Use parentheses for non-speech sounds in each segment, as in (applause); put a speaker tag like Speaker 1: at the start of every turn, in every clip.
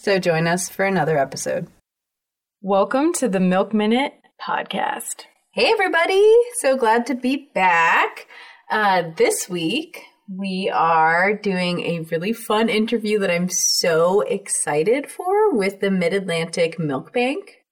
Speaker 1: So join us for another episode.
Speaker 2: Welcome to the Milk Minute podcast.
Speaker 1: Hey, everybody! So glad to be back. Uh, this week, we are doing a really fun interview that I'm so excited for with the Mid Atlantic Milk Bank.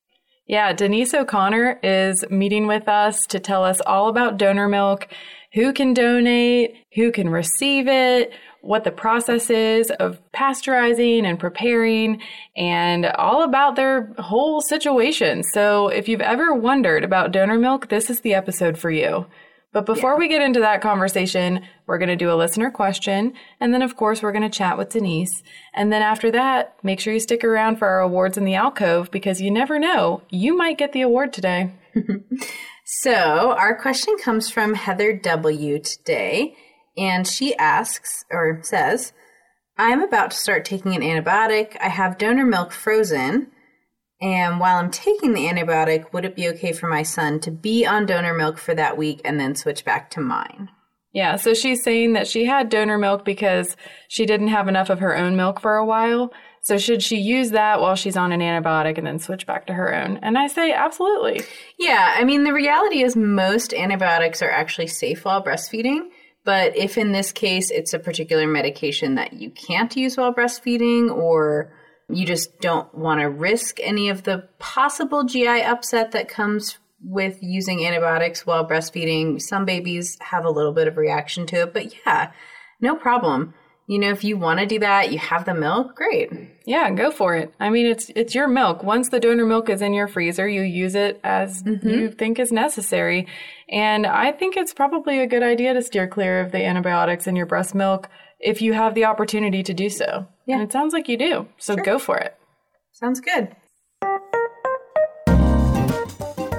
Speaker 2: Yeah, Denise O'Connor is meeting with us to tell us all about donor milk, who can donate, who can receive it, what the process is of pasteurizing and preparing, and all about their whole situation. So if you've ever wondered about donor milk, this is the episode for you. But before we get into that conversation, we're going to do a listener question. And then, of course, we're going to chat with Denise. And then after that, make sure you stick around for our awards in the alcove because you never know, you might get the award today. (laughs)
Speaker 1: So, our question comes from Heather W. today, and she asks or says, I'm about to start taking an antibiotic. I have donor milk frozen. And while I'm taking the antibiotic, would it be okay for my son to be on donor milk for that week and then switch back to mine?
Speaker 2: Yeah, so she's saying that she had donor milk because she didn't have enough of her own milk for a while. So should she use that while she's on an antibiotic and then switch back to her own? And I say absolutely.
Speaker 1: Yeah, I mean, the reality is most antibiotics are actually safe while breastfeeding. But if in this case it's a particular medication that you can't use while breastfeeding or you just don't want to risk any of the possible GI upset that comes with using antibiotics while breastfeeding, some babies have a little bit of reaction to it. But yeah, no problem. You know, if you want to do that, you have the milk, great.
Speaker 2: Yeah, go for it. I mean, it's it's your milk. Once the donor milk is in your freezer, you use it as mm-hmm. you think is necessary. And I think it's probably a good idea to steer clear of the antibiotics in your breast milk if you have the opportunity to do so.
Speaker 1: Yeah.
Speaker 2: And it sounds like you do. So go for it.
Speaker 1: Sounds good.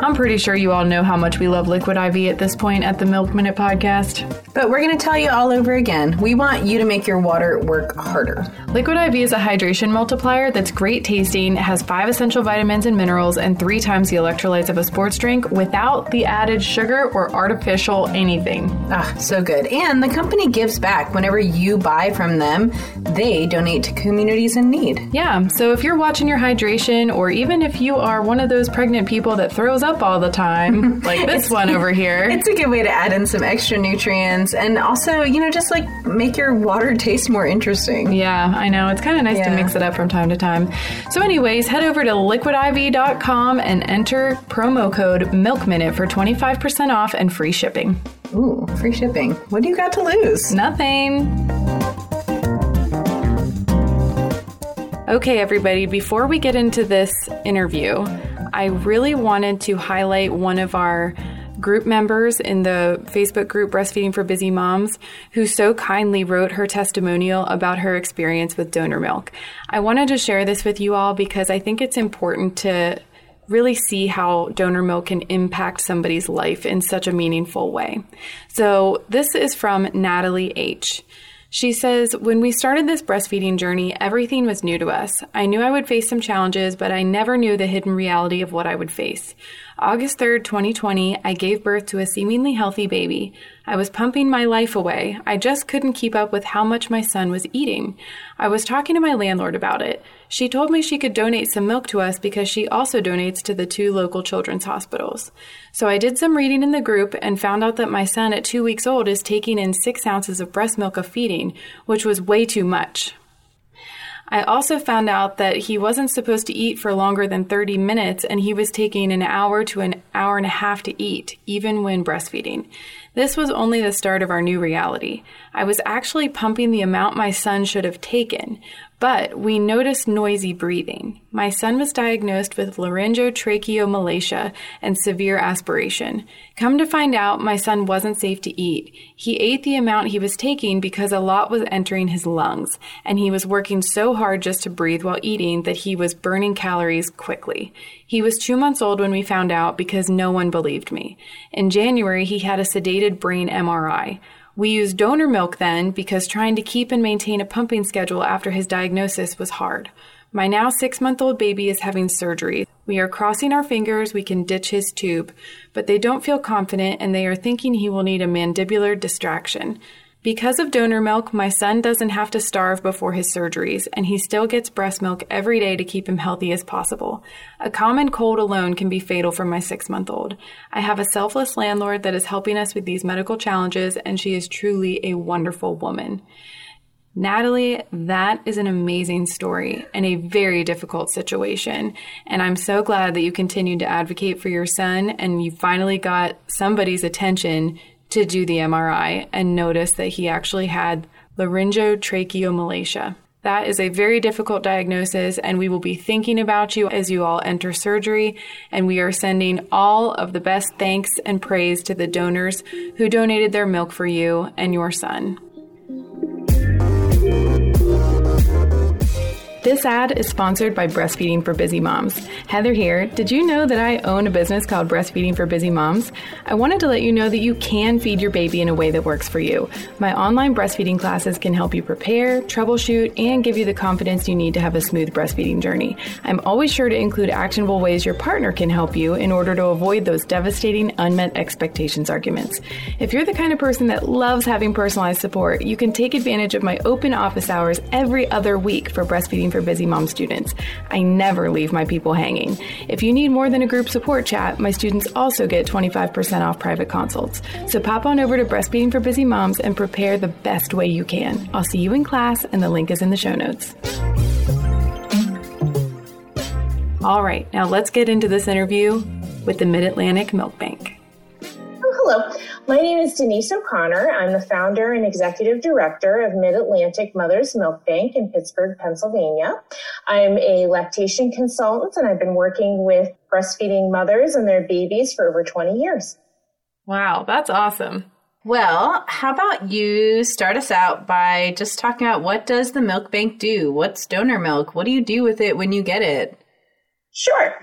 Speaker 2: I'm pretty sure you all know how much we love Liquid IV at this point at the Milk Minute podcast.
Speaker 1: But we're going to tell you all over again. We want you to make your water work harder.
Speaker 2: Liquid IV is a hydration multiplier that's great tasting, has five essential vitamins and minerals, and three times the electrolytes of a sports drink without the added sugar or artificial anything.
Speaker 1: Ah, so good. And the company gives back. Whenever you buy from them, they donate to communities in need.
Speaker 2: Yeah, so if you're watching your hydration, or even if you are one of those pregnant people that throws up all the time, (laughs) like this one over here.
Speaker 1: It's a good way to add in some extra nutrients and also, you know, just like make your water taste more interesting.
Speaker 2: Yeah, I know. It's kind of nice to mix it up from time to time. So, anyways, head over to liquidiv.com and enter promo code MILKMINUTE for 25% off and free shipping.
Speaker 1: Ooh, free shipping. What do you got to lose?
Speaker 2: Nothing. Okay, everybody, before we get into this interview, I really wanted to highlight one of our group members in the Facebook group Breastfeeding for Busy Moms who so kindly wrote her testimonial about her experience with donor milk. I wanted to share this with you all because I think it's important to really see how donor milk can impact somebody's life in such a meaningful way. So, this is from Natalie H. She says, When we started this breastfeeding journey, everything was new to us. I knew I would face some challenges, but I never knew the hidden reality of what I would face. August 3rd, 2020, I gave birth to a seemingly healthy baby. I was pumping my life away. I just couldn't keep up with how much my son was eating. I was talking to my landlord about it. She told me she could donate some milk to us because she also donates to the two local children's hospitals. So I did some reading in the group and found out that my son at two weeks old is taking in six ounces of breast milk a feeding, which was way too much. I also found out that he wasn't supposed to eat for longer than 30 minutes and he was taking an hour to an hour and a half to eat, even when breastfeeding. This was only the start of our new reality. I was actually pumping the amount my son should have taken, but we noticed noisy breathing. My son was diagnosed with laryngotracheomalacia and severe aspiration. Come to find out, my son wasn't safe to eat. He ate the amount he was taking because a lot was entering his lungs, and he was working so hard just to breathe while eating that he was burning calories quickly. He was two months old when we found out because no one believed me. In January, he had a sedated brain MRI. We used donor milk then because trying to keep and maintain a pumping schedule after his diagnosis was hard. My now six month old baby is having surgery. We are crossing our fingers we can ditch his tube, but they don't feel confident and they are thinking he will need a mandibular distraction. Because of donor milk, my son doesn't have to starve before his surgeries, and he still gets breast milk every day to keep him healthy as possible. A common cold alone can be fatal for my six month old. I have a selfless landlord that is helping us with these medical challenges, and she is truly a wonderful woman. Natalie, that is an amazing story and a very difficult situation. And I'm so glad that you continued to advocate for your son and you finally got somebody's attention to do the MRI and noticed that he actually had laryngotracheomalacia. That is a very difficult diagnosis, and we will be thinking about you as you all enter surgery. And we are sending all of the best thanks and praise to the donors who donated their milk for you and your son. This ad is sponsored by Breastfeeding for Busy Moms. Heather here. Did you know that I own a business called Breastfeeding for Busy Moms? I wanted to let you know that you can feed your baby in a way that works for you. My online breastfeeding classes can help you prepare, troubleshoot, and give you the confidence you need to have a smooth breastfeeding journey. I'm always sure to include actionable ways your partner can help you in order to avoid those devastating unmet expectations arguments. If you're the kind of person that loves having personalized support, you can take advantage of my open office hours every other week for breastfeeding for busy mom students. I never leave my people hanging. If you need more than a group support chat, my students also get 25% off private consults. So pop on over to Breastfeeding for Busy Moms and prepare the best way you can. I'll see you in class, and the link is in the show notes. All right, now let's get into this interview with the Mid Atlantic Milk Bank.
Speaker 3: Hello, my name is Denise O'Connor. I'm the founder and executive director of Mid Atlantic Mothers Milk Bank in Pittsburgh, Pennsylvania. I'm a lactation consultant and I've been working with breastfeeding mothers and their babies for over 20 years.
Speaker 2: Wow, that's awesome.
Speaker 1: Well, how about you start us out by just talking about what does the milk bank do? What's donor milk? What do you do with it when you get it?
Speaker 3: Sure.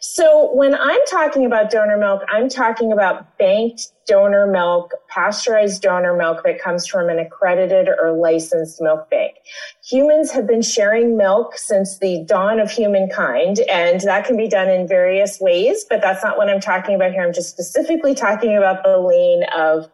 Speaker 3: So when I'm talking about donor milk, I'm talking about banked donor milk, pasteurized donor milk that comes from an accredited or licensed milk bank. Humans have been sharing milk since the dawn of humankind, and that can be done in various ways, but that's not what I'm talking about here. I'm just specifically talking about the lane of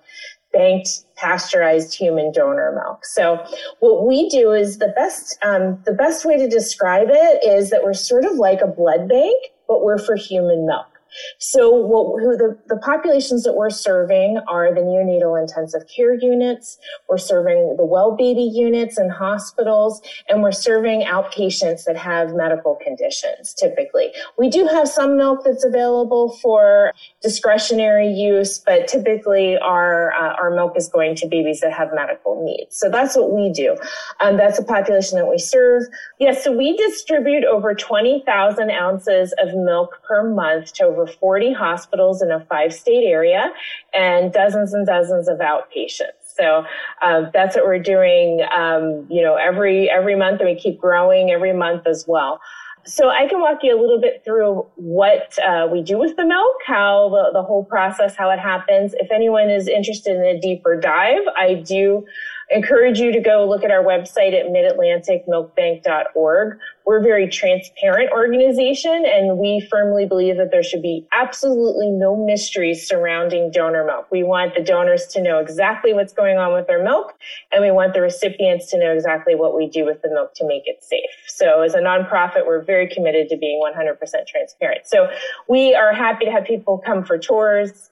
Speaker 3: banked pasteurized human donor milk. So what we do is the best um, the best way to describe it is that we're sort of like a blood bank, but we're for human milk. So what, who the, the populations that we're serving are the neonatal intensive care units. We're serving the well baby units in hospitals and we're serving outpatients that have medical conditions typically. We do have some milk that's available for discretionary use, but typically our, uh, our milk is going to babies that have medical needs. So that's what we do. Um, that's a population that we serve. Yes. Yeah, so we distribute over 20,000 ounces of milk per month to over over 40 hospitals in a five state area and dozens and dozens of outpatients. So uh, that's what we're doing, um, you know, every every month, and we keep growing every month as well. So I can walk you a little bit through what uh, we do with the milk, how the, the whole process, how it happens. If anyone is interested in a deeper dive, I do encourage you to go look at our website at midatlanticmilkbank.org. We're a very transparent organization and we firmly believe that there should be absolutely no mysteries surrounding donor milk. We want the donors to know exactly what's going on with their milk and we want the recipients to know exactly what we do with the milk to make it safe. So as a nonprofit, we're very committed to being 100% transparent. So we are happy to have people come for tours,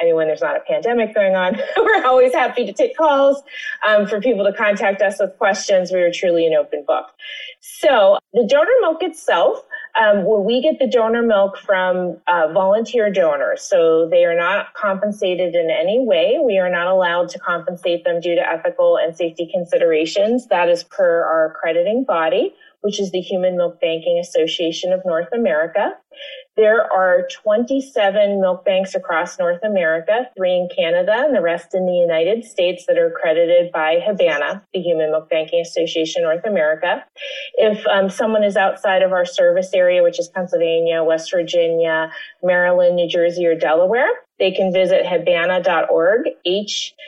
Speaker 3: I mean, when there's not a pandemic going on, (laughs) we're always happy to take calls um, for people to contact us with questions. We are truly an open book. So the donor milk itself, Um, well, we get the donor milk from uh, volunteer donors, so they are not compensated in any way. We are not allowed to compensate them due to ethical and safety considerations. That is per our accrediting body, which is the Human Milk Banking Association of North America. There are 27 milk banks across North America, three in Canada and the rest in the United States that are accredited by HMBANA, the Human Milk Banking Association North America. If um, someone is outside of our service area, which is Pennsylvania, West Virginia, Maryland, New Jersey, or Delaware, they can visit hmbana.org, H-M-B-A-N-A.org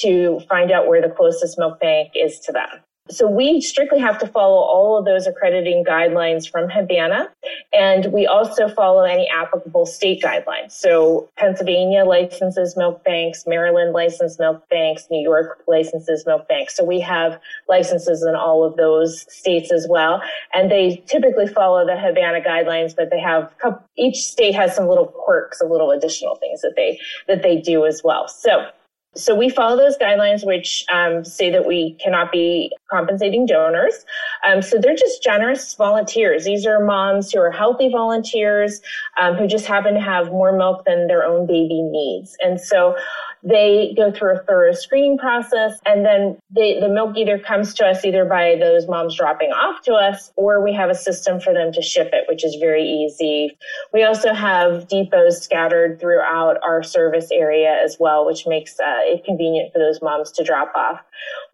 Speaker 3: to find out where the closest milk bank is to them. So we strictly have to follow all of those accrediting guidelines from HMBANA, and we also follow any applicable state guidelines. So Pennsylvania licenses milk banks, Maryland licenses milk banks, New York licenses milk banks. So we have licenses in all of those states as well, and they typically follow the HMBANA guidelines, but they have each state has some little quirks, a little additional things that they that they do as well. So so we follow those guidelines, which um, say that we cannot be compensating donors. Um, so they're just generous volunteers. These are moms who are healthy volunteers um, who just happen to have more milk than their own baby needs. And so they go through a thorough screening process and then they, the milk either comes to us either by those moms dropping off to us or we have a system for them to ship it, which is very easy. We also have depots scattered throughout our service area as well, which makes uh, it convenient for those moms to drop off.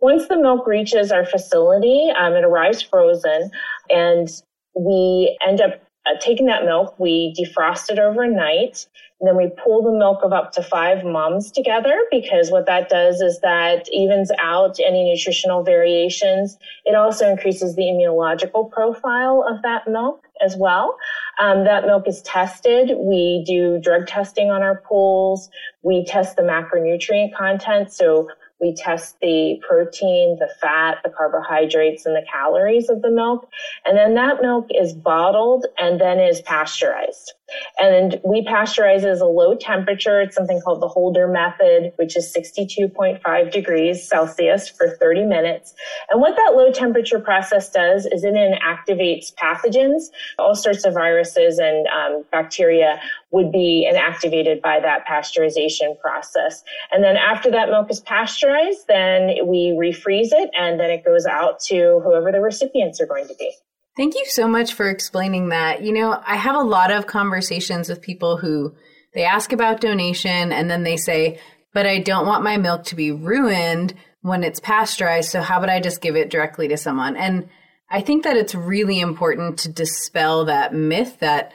Speaker 3: Once the milk reaches our facility, um, it arrives frozen and we end up uh, taking that milk, we defrost it overnight, and then we pull the milk of up to five moms together because what that does is that evens out any nutritional variations. It also increases the immunological profile of that milk as well. Um, that milk is tested. We do drug testing on our pools. We test the macronutrient content. So we test the protein, the fat, the carbohydrates, and the calories of the milk. And then that milk is bottled and then is pasteurized. And we pasteurize as a low temperature. It's something called the Holder method, which is 62.5 degrees Celsius for 30 minutes. And what that low temperature process does is it inactivates pathogens. All sorts of viruses and um, bacteria would be inactivated by that pasteurization process. And then after that milk is pasteurized, then we refreeze it and then it goes out to whoever the recipients are going to be.
Speaker 1: Thank you so much for explaining that. You know, I have a lot of conversations with people who they ask about donation and then they say, but I don't want my milk to be ruined when it's pasteurized. So how about I just give it directly to someone? And I think that it's really important to dispel that myth that,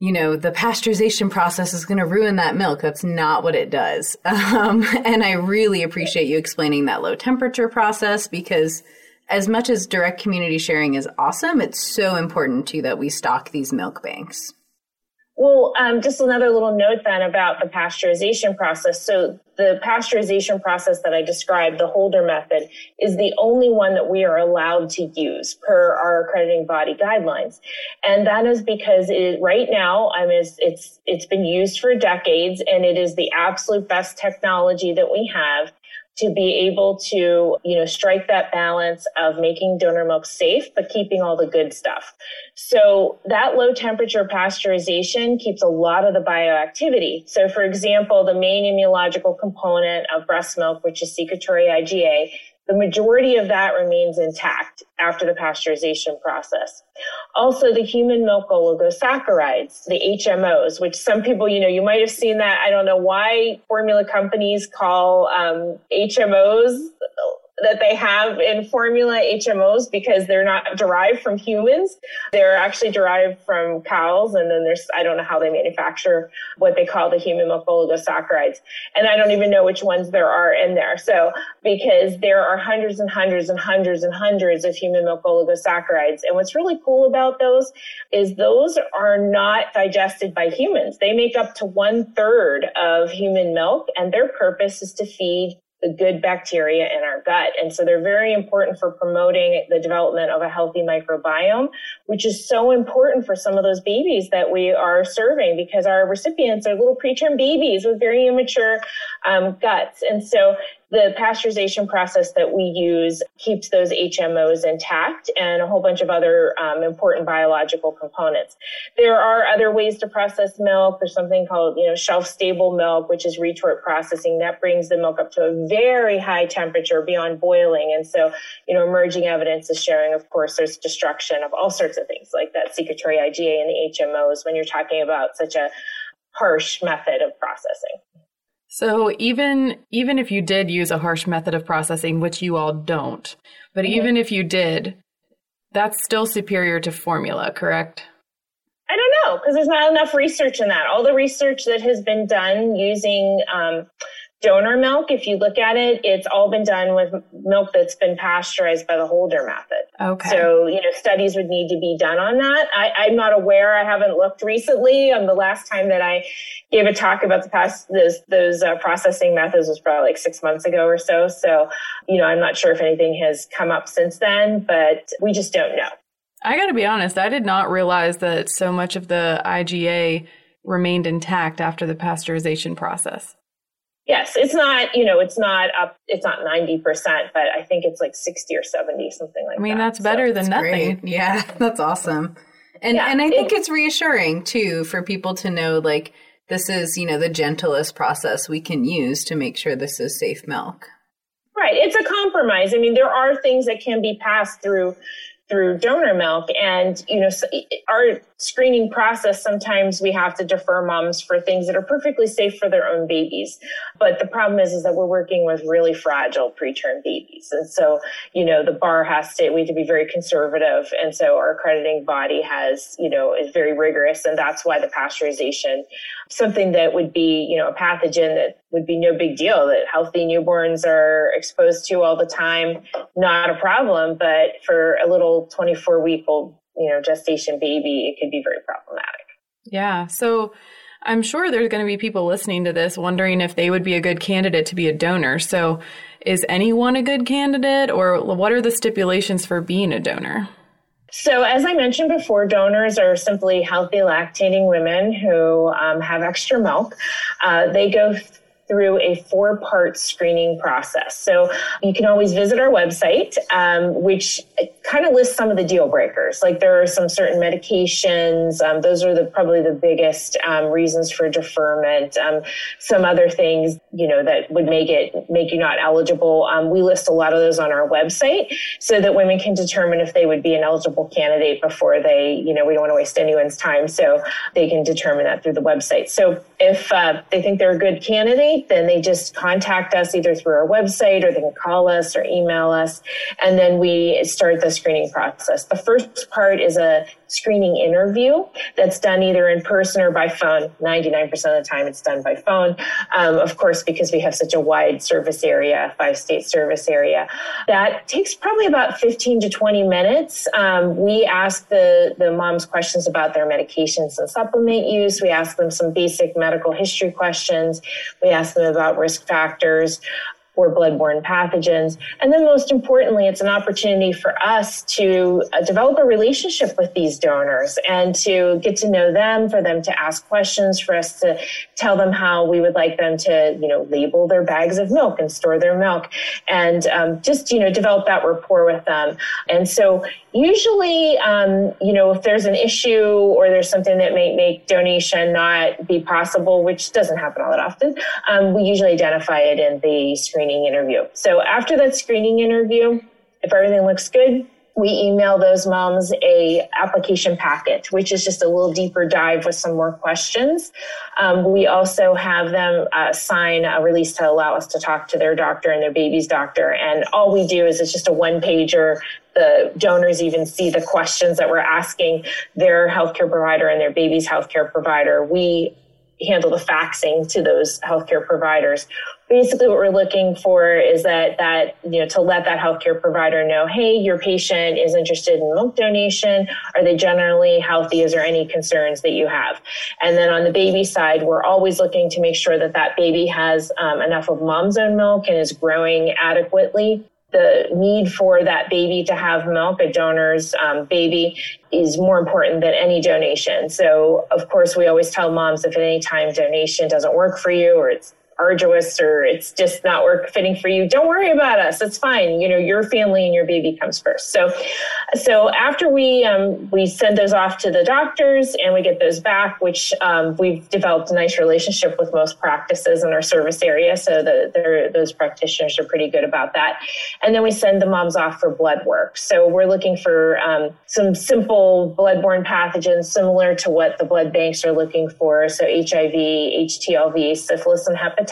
Speaker 1: you know, the pasteurization process is going to ruin that milk. That's not what it does. (laughs) Um, and I really appreciate you explaining that low temperature process because as much as direct community sharing is awesome, it's so important too that we stock these milk banks.
Speaker 3: Well, um, just another little note then about the pasteurization process. So the pasteurization process that I described, the holder method, is the only one that we are allowed to use per our accrediting body guidelines. And that is because it, right now, I mean, it's, it's, it's been used for decades and it is the absolute best technology that we have to be able to, you know, strike that balance of making donor milk safe, but keeping all the good stuff. So that low temperature pasteurization keeps a lot of the bioactivity. So for example, the main immunological component of breast milk, which is secretory IgA, the majority of that remains intact after the pasteurization process. Also, the human milk oligosaccharides, the HMOs, which some people, you know, you might have seen that. I don't know why formula companies call um, HMOs that they have in formula HMOs because they're not derived from humans. They're actually derived from cows. And then there's, I don't know how they manufacture what they call the human milk oligosaccharides. And I don't even know which ones there are in there. So because there are hundreds and hundreds and hundreds and hundreds of human milk oligosaccharides. And what's really cool about those is those are not digested by humans. They make up to one third of human milk and their purpose is to feed the good bacteria in our gut. And so they're very important for promoting the development of a healthy microbiome, which is so important for some of those babies that we are serving because our recipients are little preterm babies with very immature um, guts. And so the pasteurization process that we use keeps those HMOs intact and a whole bunch of other um, important biological components. There are other ways to process milk. There's something called, you know, shelf stable milk, which is retort processing that brings the milk up to a very high temperature beyond boiling. And so, you know, emerging evidence is showing, of course, there's destruction of all sorts of things like that secretory IgA and the HMOs when you're talking about such a harsh method of processing.
Speaker 2: So even even if you did use a harsh method of processing, which you all don't, but mm-hmm. even if you did, that's still superior to formula, correct?
Speaker 3: I don't know because there's not enough research in that. All the research that has been done using um, donor milk, if you look at it, it's all been done with milk that's been pasteurized by the Holder method.
Speaker 2: Okay.
Speaker 3: So, you know, studies would need to be done on that. I, am not aware. I haven't looked recently. Um, the last time that I gave a talk about the past, those, those uh, processing methods was probably like six months ago or so. So, you know, I'm not sure if anything has come up since then, but we just don't know.
Speaker 2: I got to be honest, I did not realize that so much of the IgA remained intact after the pasteurization process.
Speaker 3: Yes, it's not, you know, it's not up, it's not 90%, but I think it's like 60 or 70, something like that.
Speaker 2: I mean, that. that's better so, than nothing.
Speaker 1: Great. Yeah, (laughs) that's awesome. And, yeah, and I think it, it's reassuring too for people to know like this is, you know, the gentlest process we can use to make sure this is safe milk.
Speaker 3: Right. It's a compromise. I mean, there are things that can be passed through through donor milk. And you know our screening process sometimes we have to defer moms for things that are perfectly safe for their own babies. But the problem is is that we're working with really fragile preterm babies. And so you know the bar has to we have to be very conservative. And so our accrediting body has you know is very rigorous. And that's why the pasteurization something that would be you know a pathogen that would be no big deal. That healthy newborns are exposed to all the time not a problem but for a little 24 week old you know gestation baby it could be very problematic.
Speaker 2: Yeah so i'm sure there's going to be people listening to this wondering if they would be a good candidate to be a donor. So is anyone a good candidate or what are the stipulations for being a donor?
Speaker 3: So, as I mentioned before, donors are simply healthy lactating women who um, have extra milk. Uh, they go through a four part screening process. So you can always visit our website, um, which kind of lists some of the deal breakers. Like there are some certain medications, um, those are the probably the biggest um, reasons for deferment. Um, some other things, you know, that would make it make you not eligible. Um, we list a lot of those on our website so that women can determine if they would be an eligible candidate before they, you know, we don't want to waste anyone's time. So they can determine that through the website. So if uh, they think they're a good candidate, then they just contact us either through our website or they can call us or email us. And then we start the screening process. The first part is a screening interview that's done either in person or by phone. 99% of the time it's done by phone. Um, of course, because we have such a wide service area, five state service area, that takes probably about 15 to 20 minutes. Um, we ask the, the moms questions about their medications and supplement use. We ask them some basic medical history questions. We ask them about risk factors or bloodborne pathogens. And then most importantly, it's an opportunity for us to uh, develop a relationship with these donors and to get to know them, for them to ask questions, for us to tell them how we would like them to, you know, label their bags of milk and store their milk and um, just, you know, develop that rapport with them. And so usually, um, you know, if there's an issue or there's something that may make donation not be possible, which doesn't happen all that often, um, we usually identify it in the screening interview. So after that screening interview, if everything looks good, we email those moms a application packet, which is just a little deeper dive with some more questions. Um, we also have them uh, sign a release to allow us to talk to their doctor and their baby's doctor. And all we do is it's just a one pager. The donors even see the questions that we're asking their healthcare provider and their baby's healthcare provider. We handle the faxing to those healthcare providers. Basically, what we're looking for is that that you know to let that healthcare provider know, hey, your patient is interested in milk donation. Are they generally healthy? Is there any concerns that you have? And then on the baby side, we're always looking to make sure that that baby has um, enough of mom's own milk and is growing adequately the need for that baby to have milk, a donor's um, baby, is more important than any donation. So, of course, we always tell moms if at any time donation doesn't work for you or it's arduous or it's just not work fitting for you, don't worry about us. It's fine. You know, your family and your baby comes first. So, so after we um, we send those off to the doctors and we get those back, which um, we've developed a nice relationship with most practices in our service area. So the, those practitioners are pretty good about that. And then we send the moms off for blood work. So we're looking for um, some simple bloodborne pathogens similar to what the blood banks are looking for. So HIV, HTLV, syphilis, and hepatitis.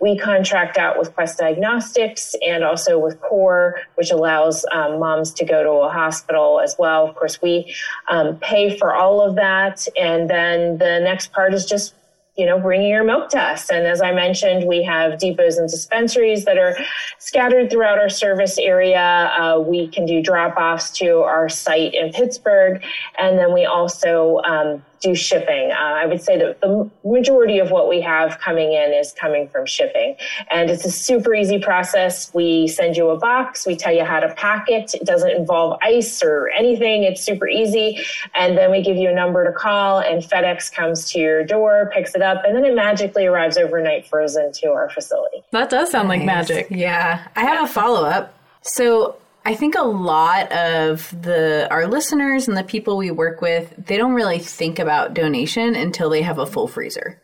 Speaker 3: We contract out with Quest Diagnostics and also with CORE, which allows um, moms to go to a hospital as well. Of course, we um, pay for all of that. And then the next part is just you know, bringing your milk to us. And as I mentioned, we have depots and dispensaries that are scattered throughout our service area. Uh, we can do drop offs to our site in Pittsburgh. And then we also um, do shipping. Uh, I would say that the majority of what we have coming in is coming from shipping. And it's a super easy process. We send you a box, we tell you how to pack it. It doesn't involve ice or anything, it's super easy. And then we give you a number to call, and FedEx comes to your door, picks it up, and then it magically arrives overnight frozen to our facility.
Speaker 2: That does sound nice. like magic.
Speaker 1: Yeah. I have a follow up. So I think a lot of the our listeners and the people we work with, they don't really think about donation until they have a full freezer.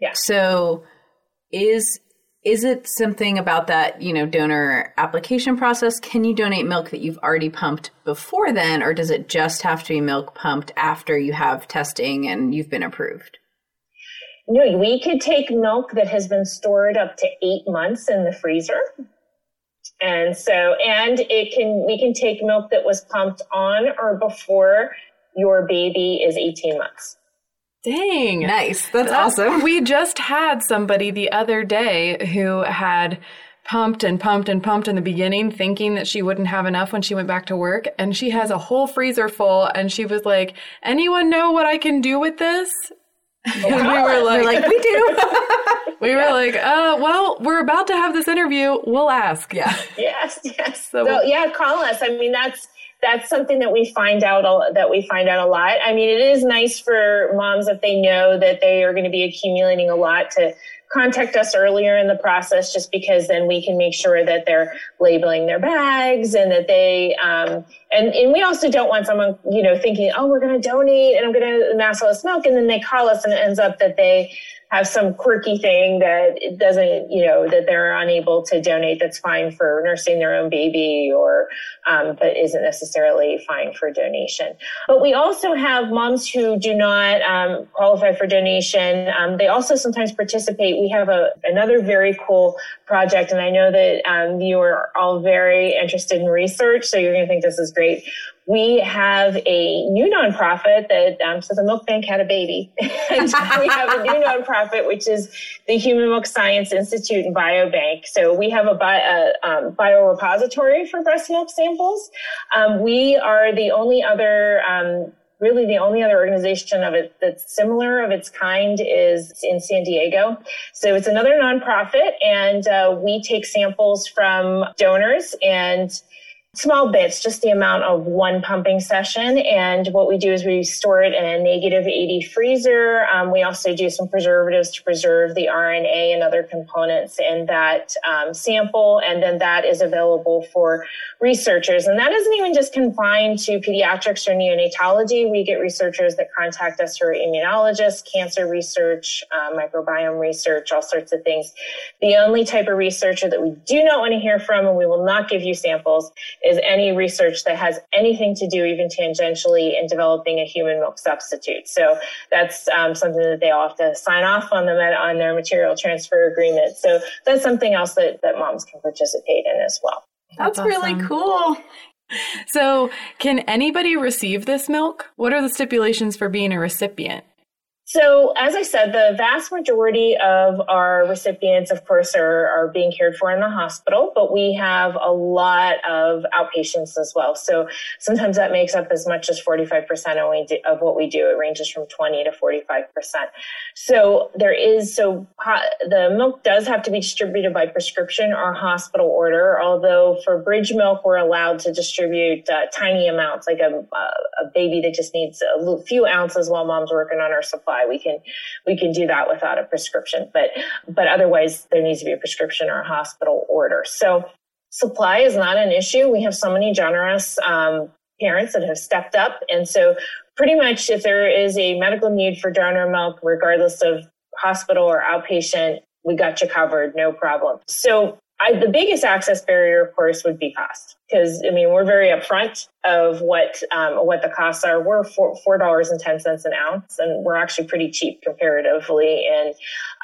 Speaker 3: Yeah.
Speaker 1: So is is it something about that, you know, donor application process? Can you donate milk that you've already pumped before then or does it just have to be milk pumped after you have testing and you've been approved?
Speaker 3: No, we could take milk that has been stored up to 8 months in the freezer and so, and it can, we can take milk that was pumped on or before your baby is 18 months.
Speaker 2: Dang.
Speaker 1: Nice. That's awesome.
Speaker 2: We just had somebody the other day who had pumped and pumped and pumped in the beginning, thinking that she wouldn't have enough when she went back to work. And she has a whole freezer full. And she was like, Anyone know what I can do with this?
Speaker 1: And (laughs) we were like, like we do. (laughs)
Speaker 2: we yeah. were like, uh, well, we're about to have this interview. We'll ask.
Speaker 1: Yeah. (laughs)
Speaker 3: Yes. Yes. So, so yeah, call us. I mean, that's that's something that we find out that we find out a lot. I mean, it is nice for moms if they know that they are going to be accumulating a lot to contact us earlier in the process just because then we can make sure that they're labeling their bags and that they um, and, and we also don't want someone you know thinking oh we're going to donate and i'm going to mass all this milk and then they call us and it ends up that they have some quirky thing that it doesn't, you know, that they're unable to donate that's fine for nursing their own baby or, um, but isn't necessarily fine for donation. But we also have moms who do not um, qualify for donation. Um, they also sometimes participate. We have a, another very cool project, and I know that um, you are all very interested in research, so you're going to think this is great. We have a new nonprofit that um, so the milk bank had a baby. (laughs) And we have a new (laughs) nonprofit which is the human milk science institute and biobank. So we have a, bio, a um, biorepository for breast milk samples. Um, we are the only other um, really the only other organization of it that's similar of its kind is in San Diego. So it's another nonprofit and uh, we take samples from donors and small bits, just the amount of one pumping session. And what we do is we store it in a negative 80 freezer. Um, we also do some preservatives to preserve the RNA and other components in that um, sample. And then that is available for researchers. And that isn't even just confined to pediatrics or neonatology. We get researchers that contact us who are immunologists, cancer research, uh, microbiome research, all sorts of things. The only type of researcher that we do not want to hear from, and we will not give you samples, is any research that has anything to do even tangentially in developing a human milk substitute. So that's um, something that they all have to sign off on them on their material transfer agreement. So that's something else that, that moms can participate in as well.
Speaker 1: That's, that's awesome. really cool.
Speaker 2: So, can anybody receive this milk? What are the stipulations for being a recipient?
Speaker 3: So, as I said, the vast majority of our recipients, of course, are, are being cared for in the hospital, but we have a lot of outpatients as well. So, sometimes that makes up as much as 45% of what we do. It ranges from 20 to 45%. So, there is, so the milk does have to be distributed by prescription or hospital order, although for bridge milk, we're allowed to distribute uh, tiny amounts, like a, a baby that just needs a few ounces while mom's working on her supply we can we can do that without a prescription. But but otherwise, there needs to be a prescription or a hospital order. So supply is not an issue. We have so many generous um, parents that have stepped up, and so pretty much if there is a medical need for donor milk, regardless of hospital or outpatient, we got you covered, no problem. So I, the biggest access barrier, of course, would be cost because I mean we're very upfront of what um, what the costs are. We're four dollars and ten cents an ounce, and we're actually pretty cheap comparatively. And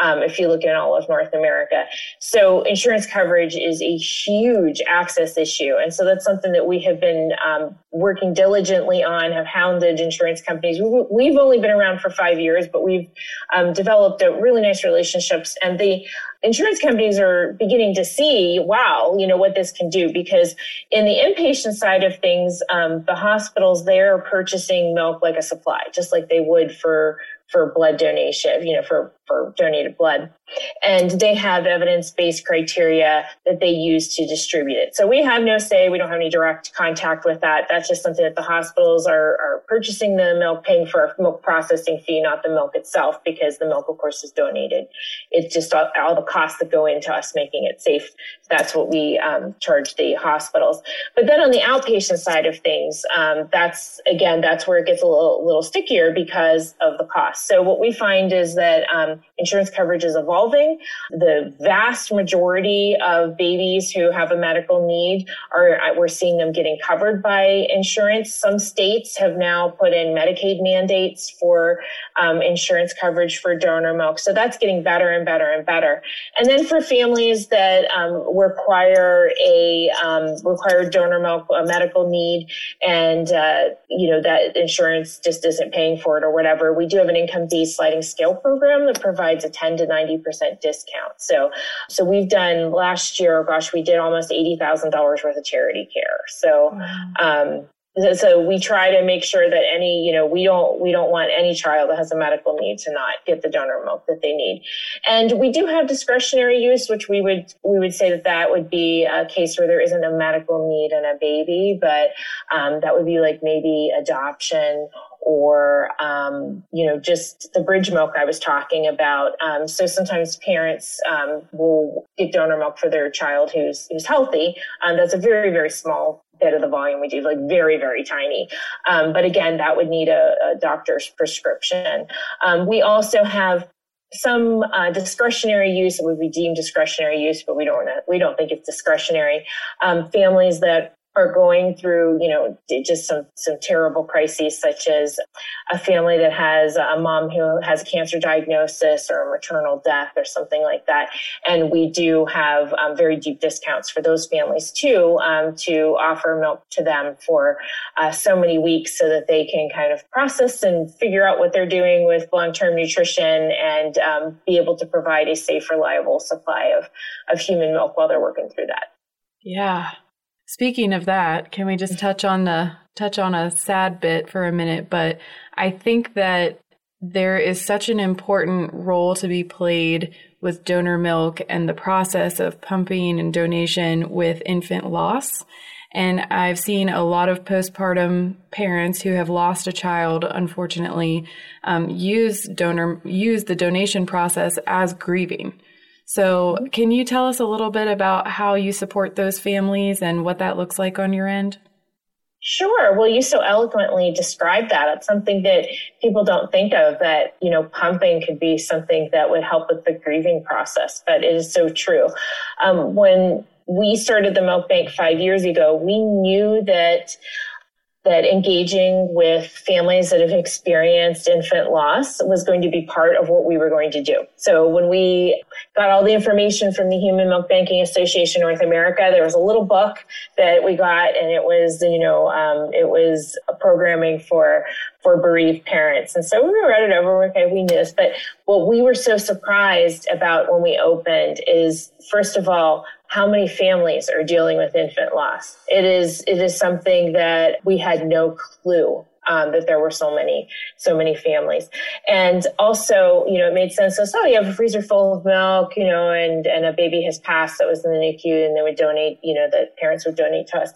Speaker 3: um, if you look at all of North America, so insurance coverage is a huge access issue, and so that's something that we have been um, working diligently on. Have hounded insurance companies. We've only been around for five years, but we've um, developed a really nice relationships, and the insurance companies are beginning to see, wow, you know what this can do because in the inpatient side of things, um, the hospitals they're purchasing milk like a supply, just like they would for for blood donation, you know, for for donated blood. And they have evidence based criteria that they use to distribute it. So we have no say, we don't have any direct contact with that. That's just something that the hospitals are, are purchasing the milk, paying for a milk processing fee, not the milk itself, because the milk, of course, is donated. It's just all, all the costs that go into us making it safe. That's what we um, charge the hospitals. But then on the outpatient side of things, um, that's again, that's where it gets a little, little stickier because of the cost. So what we find is that um, insurance coverage is evolving. The vast majority of babies who have a medical need are, we're seeing them getting covered by insurance. Some states have now put in Medicaid mandates for um, insurance coverage for donor milk. So that's getting better and better and better. And then for families that um, require a um, require donor milk, a medical need, and uh, you know that insurance just isn't paying for it or whatever, we do have an income-based sliding scale program that provides a 10 to 90% discount. So, so we've done last year, gosh, we did almost $80,000 worth of charity care. So, um, so we try to make sure that any you know we don't we don't want any child that has a medical need to not get the donor milk that they need and we do have discretionary use which we would we would say that that would be a case where there isn't a medical need in a baby but um, that would be like maybe adoption or um, you know just the bridge milk I was talking about. Um, so sometimes parents um, will get donor milk for their child who's who's healthy. Um, that's a very very small bit of the volume we do, like very very tiny. Um, but again, that would need a, a doctor's prescription. Um, we also have some uh, discretionary use that would be deemed discretionary use, but we don't we don't think it's discretionary. Families that are going through, you know, just some, some terrible crises, such as a family that has a mom who has a cancer diagnosis or a maternal death or something like that. And we do have um, very deep discounts for those families too, um, to offer milk to them for uh, so many weeks so that they can kind of process and figure out what they're doing with long-term nutrition and um, be able to provide a safe, reliable supply of, of human milk while they're working through that.
Speaker 2: Yeah, Speaking of that, can we just touch on the touch on a sad bit for a minute? But I think that there is such an important role to be played with donor milk and the process of pumping and donation with infant loss. And I've seen a lot of postpartum parents who have lost a child, unfortunately, um, use donor use the donation process as grieving. So, can you tell us a little bit about how you support those families and what that looks like on your end?
Speaker 3: Sure. Well, you so eloquently described that. It's something that people don't think of that, you know, pumping could be something that would help with the grieving process, but it is so true. Um, when we started the milk bank five years ago, we knew that that engaging with families that have experienced infant loss was going to be part of what we were going to do. So when we got all the information from the Human Milk Banking Association North America, there was a little book that we got and it was, you know, um, it was programming for for bereaved parents. And so we read it over, okay, we knew this. But what we were so surprised about when we opened is, first of all, how many families are dealing with infant loss. It is it is something that we had no clue um, that there were so many so many families, and also you know it made sense. So, oh, you have a freezer full of milk, you know, and and a baby has passed that was in the NICU, and they would donate. You know, the parents would donate to us.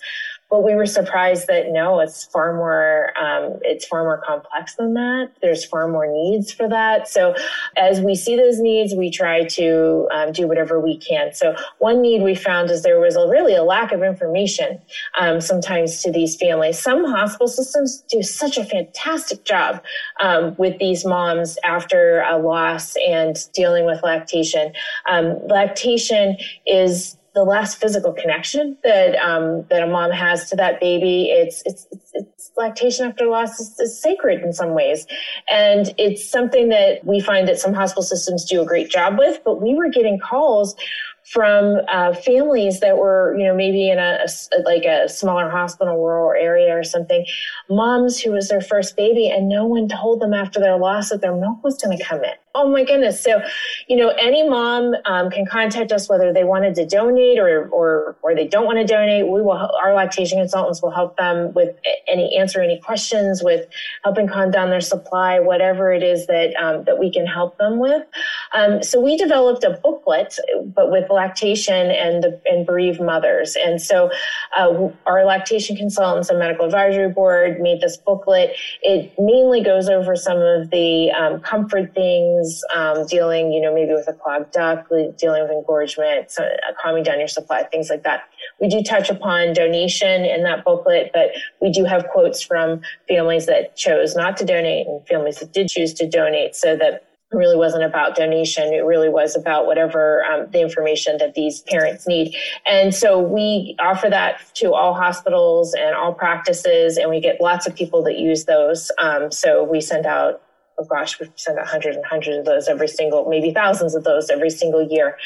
Speaker 3: But we were surprised that no, it's far more, um, it's far more complex than that. There's far more needs for that. So as we see those needs, we try to um, do whatever we can. So one need we found is there was a, really a lack of information um, sometimes to these families. Some hospital systems do such a fantastic job um, with these moms after a loss and dealing with lactation. Um, lactation is the last physical connection that um, that a mom has to that baby. It's it's, it's, it's lactation after loss is, is, sacred in some ways, and it's something that we find that some hospital systems do a great job with. But we were getting calls from uh, families that were, you know, maybe in a, a, like a smaller hospital, rural area or something, moms who was their first baby, and no one told them after their loss that their milk was going to come in. Oh my goodness! So, you know, any mom um, can contact us whether they wanted to donate or or or they don't want to donate. We will our lactation consultants will help them with any answer any questions, with helping calm down their supply, whatever it is that um, that we can help them with. Um, so we developed a booklet, but with lactation and the and bereaved mothers. And so uh, our lactation consultants and medical advisory board made this booklet. It mainly goes over some of the um, comfort things, um, dealing, you know, maybe with a clogged duct, dealing with engorgement, so, uh, calming down your supply, things like that. We do touch upon donation in that booklet, but we do have quotes from families that chose not to donate and families that did choose to donate so that it really wasn't about donation. It really was about whatever um, the information that these parents need. And so we offer that to all hospitals and all practices, and we get lots of people that use those. Um, so we send out oh gosh, we send out hundreds and hundreds of those every single, maybe thousands of those every single year.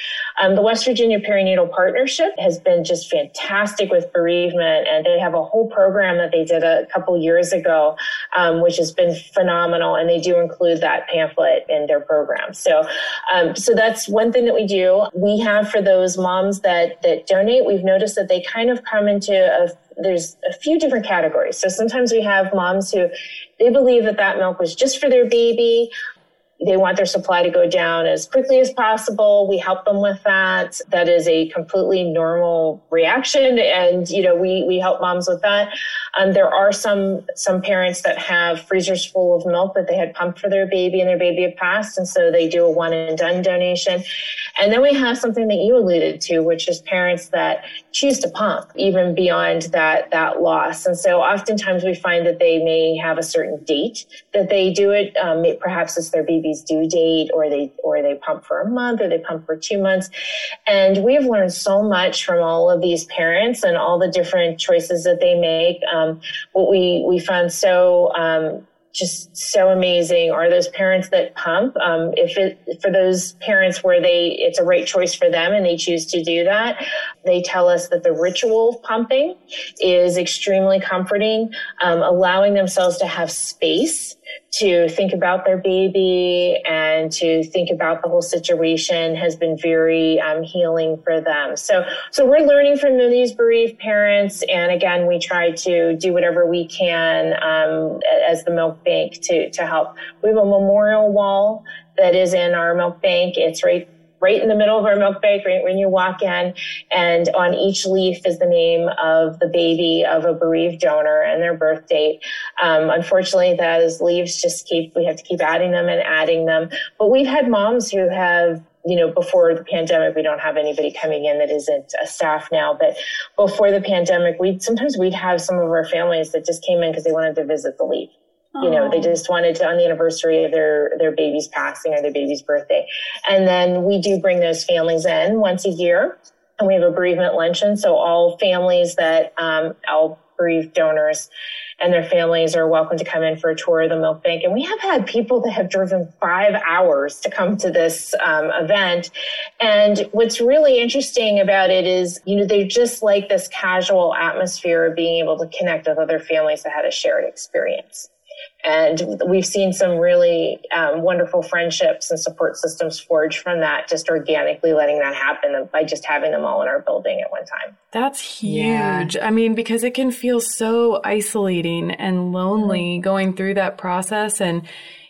Speaker 3: Um, the West Virginia Perinatal Partnership has been just fantastic with bereavement, and they have a whole program that they did a couple years ago, um, which has been phenomenal. And they do include that pamphlet in their program. So, um, so that's one thing that we do. We have for those moms that that donate. We've noticed that they kind of come into a there's a few different categories. So sometimes we have moms who they believe that that milk was just for their baby. They want their supply to go down as quickly as possible. We help them with that. That is a completely normal reaction. And, you know, we, we help moms with that. Um, there are some, some parents that have freezers full of milk that they had pumped for their baby and their baby had passed. And so they do a one and done donation. And then we have something that you alluded to, which is parents that choose to pump even beyond that, that loss. And so oftentimes we find that they may have a certain date that they do it. Um, perhaps it's their baby's due date or they, or they pump for a month or they pump for two months. And we've learned so much from all of these parents and all the different choices that they make. Um, what we, we found so, um, just so amazing are those parents that pump. Um, if it for those parents where they it's a right choice for them and they choose to do that they tell us that the ritual of pumping is extremely comforting um, allowing themselves to have space to think about their baby and to think about the whole situation has been very um, healing for them. So, so we're learning from these bereaved parents, and again, we try to do whatever we can um, as the milk bank to to help. We have a memorial wall that is in our milk bank. It's right right in the middle of our milk bank, right when you walk in. And on each leaf is the name of the baby of a bereaved donor and their birth date. Um, unfortunately, those leaves just keep, we have to keep adding them and adding them. But we've had moms who have you know, before the pandemic, we don't have anybody coming in that isn't a staff now. But before the pandemic, we sometimes we'd have some of our families that just came in because they wanted to visit the leaf. You know, they just wanted to on the anniversary of their their baby's passing or their baby's birthday, and then we do bring those families in once a year, and we have a bereavement luncheon. So all families that um, all bereaved donors and their families are welcome to come in for a tour of the milk bank. And we have had people that have driven five hours to come to this um, event. And what's really interesting about it is, you know, they just like this casual atmosphere of being able to connect with other families that had a shared experience. And we've seen some really um, wonderful friendships and support systems forged from that, just organically letting that happen by just having them all in our building at one time.
Speaker 2: That's huge. Yeah. I mean, because it can feel so isolating and lonely mm-hmm. going through that process. And,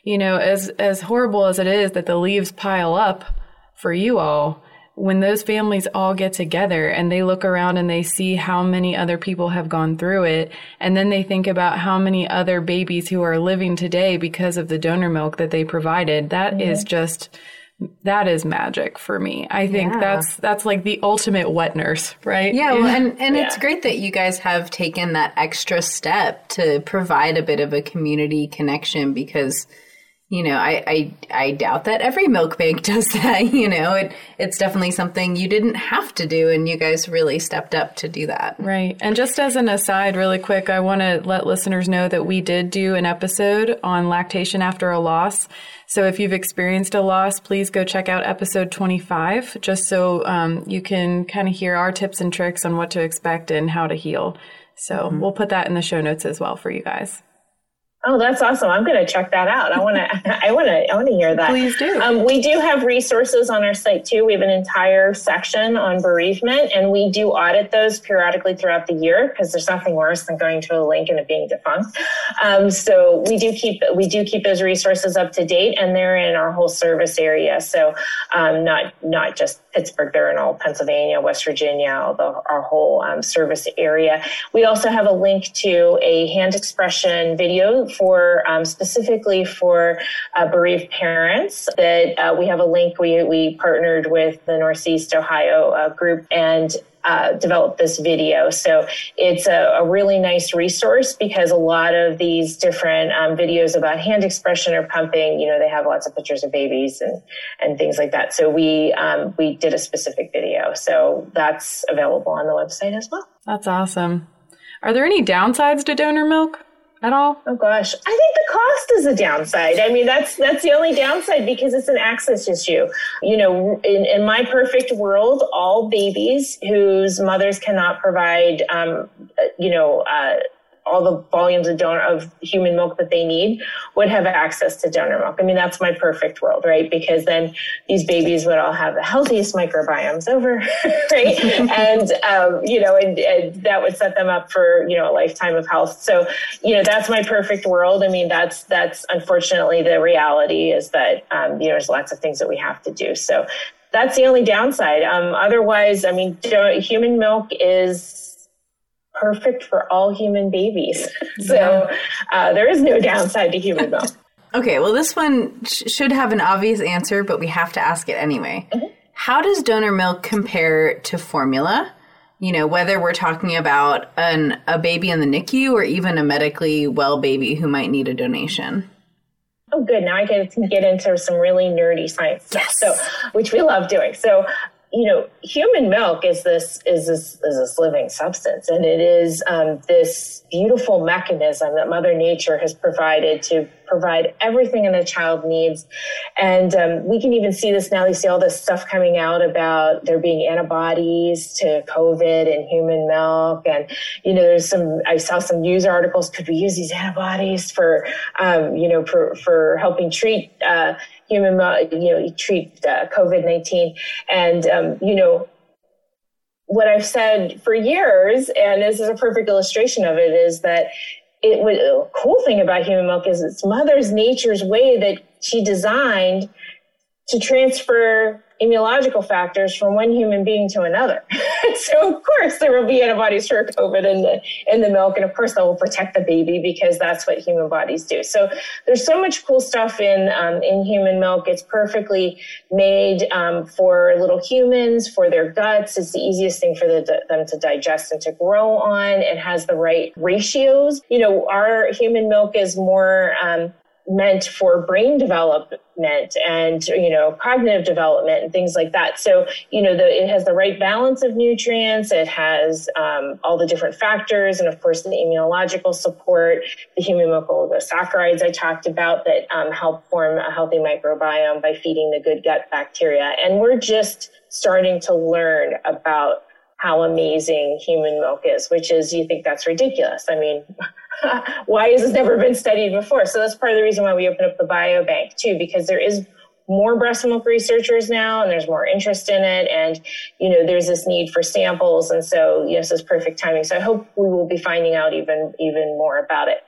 Speaker 2: you know, as, as horrible as it is that the leaves pile up for you all, when those families all get together and they look around and they see how many other people have gone through it, and then they think about how many other babies who are living today because of the donor milk that they provided, that mm-hmm. is just that is magic for me. I think yeah. that's that's like the ultimate wet nurse, right?
Speaker 1: Yeah, well, and and yeah. it's great that you guys have taken that extra step to provide a bit of a community connection because you know, I, I, I doubt that every milk bank (laughs) does that. You know, it it's definitely something you didn't have to do, and you guys really stepped up to do that.
Speaker 2: Right. And just as an aside, really quick, I want to let listeners know that we did do an episode on lactation after a loss. So if you've experienced a loss, please go check out episode 25, just so um, you can kind of hear our tips and tricks on what to expect and how to heal. So mm-hmm. we'll put that in the show notes as well for you guys.
Speaker 3: Oh, that's awesome! I'm going to check that out. I want to. (laughs) I want to. I want to hear that.
Speaker 2: Please do.
Speaker 3: Um, we do have resources on our site too. We have an entire section on bereavement, and we do audit those periodically throughout the year because there's nothing worse than going to a link and it being defunct. Um, so we do keep we do keep those resources up to date, and they're in our whole service area. So um, not not just Pittsburgh, they're in all Pennsylvania, West Virginia, all the, our whole um, service area. We also have a link to a hand expression video for um, specifically for uh, bereaved parents that uh, we have a link. We, we partnered with the Northeast Ohio uh, group and uh, developed this video. So it's a, a, really nice resource because a lot of these different um, videos about hand expression or pumping, you know, they have lots of pictures of babies and, and things like that. So we, um, we did a specific video. So that's available on the website as well.
Speaker 2: That's awesome. Are there any downsides to donor milk? At all?
Speaker 3: Oh gosh, I think the cost is a downside. I mean, that's that's the only downside because it's an access issue. You know, in, in my perfect world, all babies whose mothers cannot provide, um, you know, uh, all the volumes of donor of human milk that they need would have access to donor milk. I mean, that's my perfect world, right? Because then these babies would all have the healthiest microbiomes over, (laughs) right? (laughs) and um, you know, and, and, that would set them up for you know a lifetime of health. So, you know, that's my perfect world. I mean, that's that's unfortunately the reality is that um, you know there's lots of things that we have to do. So. That's the only downside. Um, otherwise, I mean, human milk is perfect for all human babies. (laughs) so uh, there is no downside to human milk. (laughs)
Speaker 1: okay, well, this one sh- should have an obvious answer, but we have to ask it anyway. Mm-hmm. How does donor milk compare to formula? You know, whether we're talking about an, a baby in the NICU or even a medically well baby who might need a donation.
Speaker 3: Oh, good. Now I get to get into some really nerdy science
Speaker 1: yes.
Speaker 3: So, which we love doing. So, you know, human milk is this is this is this living substance, and it is um, this beautiful mechanism that Mother Nature has provided to provide everything that a child needs. And um, we can even see this now. We see all this stuff coming out about there being antibodies to COVID in human milk, and you know, there's some. I saw some news articles. Could we use these antibodies for, um, you know, for for helping treat uh, human, milk, you know, you treat uh, COVID 19. And, um, you know, what I've said for years, and this is a perfect illustration of it, is that it was a cool thing about human milk is it's mother's nature's way that she designed to transfer immunological factors from one human being to another. (laughs) so of course there will be antibodies for COVID in the in the milk, and of course that will protect the baby because that's what human bodies do. So there's so much cool stuff in um, in human milk. It's perfectly made um, for little humans for their guts. It's the easiest thing for the, them to digest and to grow on. It has the right ratios. You know, our human milk is more um, meant for brain development and you know cognitive development and things like that. So you know the, it has the right balance of nutrients it has um, all the different factors and of course the immunological support the human mucosaccharides i talked about that um, help form a healthy microbiome by feeding the good gut bacteria. And we're just starting to learn about how amazing human milk is which is you think that's ridiculous i mean (laughs) why has this never been studied before? So that's part of the reason why we opened up the biobank too, because there is more breast milk researchers now and there's more interest in it and you know there's this need for samples and so yes this is perfect timing so i hope we will be finding out even even more about it